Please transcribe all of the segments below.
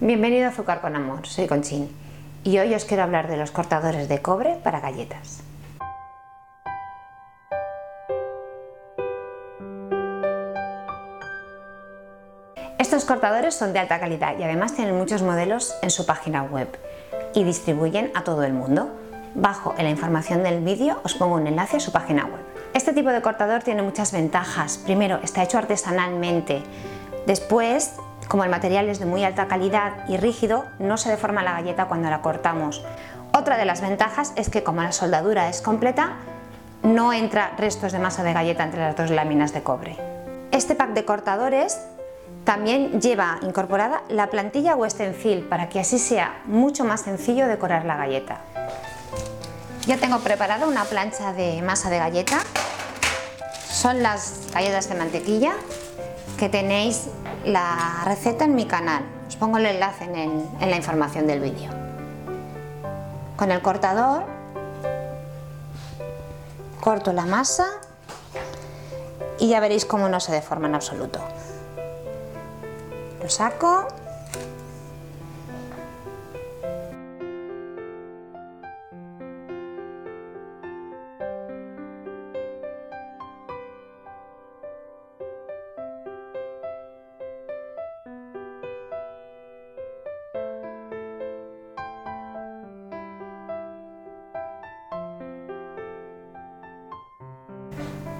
Bienvenido a Azúcar con Amor, soy Conchín y hoy os quiero hablar de los cortadores de cobre para galletas. Estos cortadores son de alta calidad y además tienen muchos modelos en su página web y distribuyen a todo el mundo. Bajo en la información del vídeo os pongo un enlace a su página web. Este tipo de cortador tiene muchas ventajas. Primero, está hecho artesanalmente. Después, como el material es de muy alta calidad y rígido, no se deforma la galleta cuando la cortamos. Otra de las ventajas es que como la soldadura es completa, no entra restos de masa de galleta entre las dos láminas de cobre. Este pack de cortadores también lleva incorporada la plantilla Western Field para que así sea mucho más sencillo decorar la galleta. Ya tengo preparada una plancha de masa de galleta. Son las galletas de mantequilla que tenéis la receta en mi canal. Os pongo el enlace en, la información del vídeo. Con el cortador corto la masa y ya veréis cómo no se deforma en absoluto. Lo saco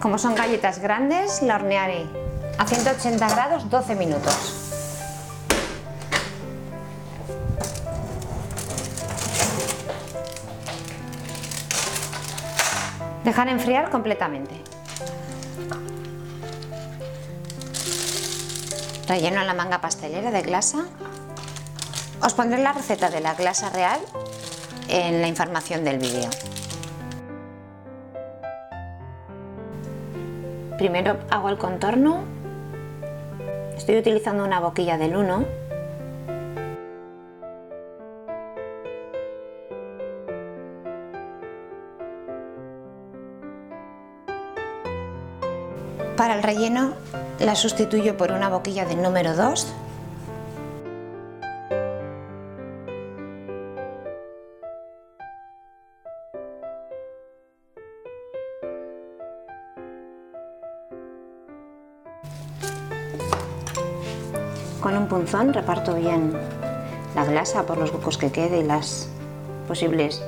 Como son galletas grandes, la hornearé a 180 grados 12 minutos. Dejar enfriar completamente. Relleno la manga pastelera de glasa. Os pondré la receta de la glasa real en la información del vídeo. Primero hago el contorno. Estoy utilizando una boquilla del 1. Para el relleno la sustituyo por una boquilla del número 2 Con un punzón reparto bien la glasa por los huecos que quede y las posibles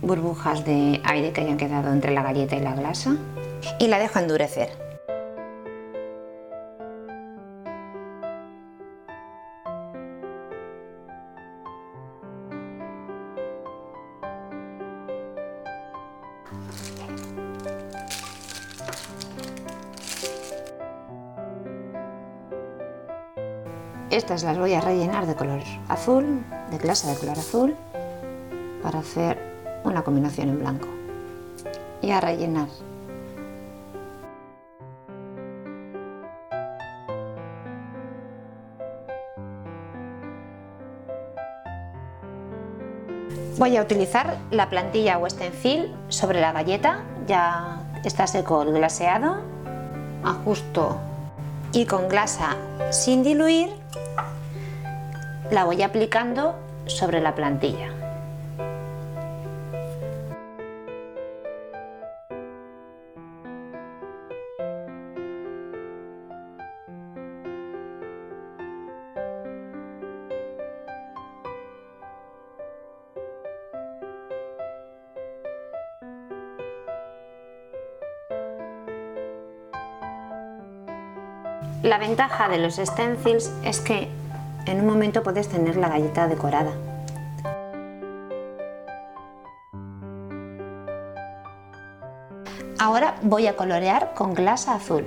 burbujas de aire que hayan quedado entre la galleta y la glasa y la dejo endurecer. Estas las voy a rellenar de color azul, de clase de color azul, para hacer una combinación en blanco. Y a rellenar. Voy a utilizar la plantilla Western Field sobre la galleta, ya está seco el glaseado, ajusto y con glasa sin diluir la voy aplicando sobre la plantilla. La ventaja de los stencils es que en un momento puedes tener la galleta decorada. Ahora voy a colorear con glasa azul.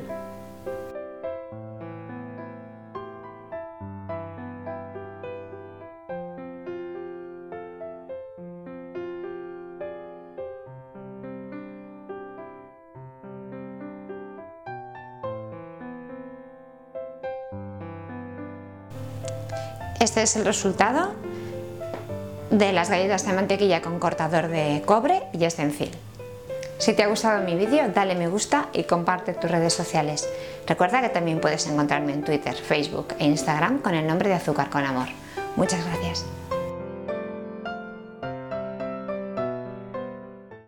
Este es el resultado de las galletas de mantequilla con cortador de cobre y estencil. Si te ha gustado mi vídeo, dale me gusta y comparte tus redes sociales. Recuerda que también puedes encontrarme en Twitter, Facebook e Instagram con el nombre de Azúcar con Amor. Muchas gracias.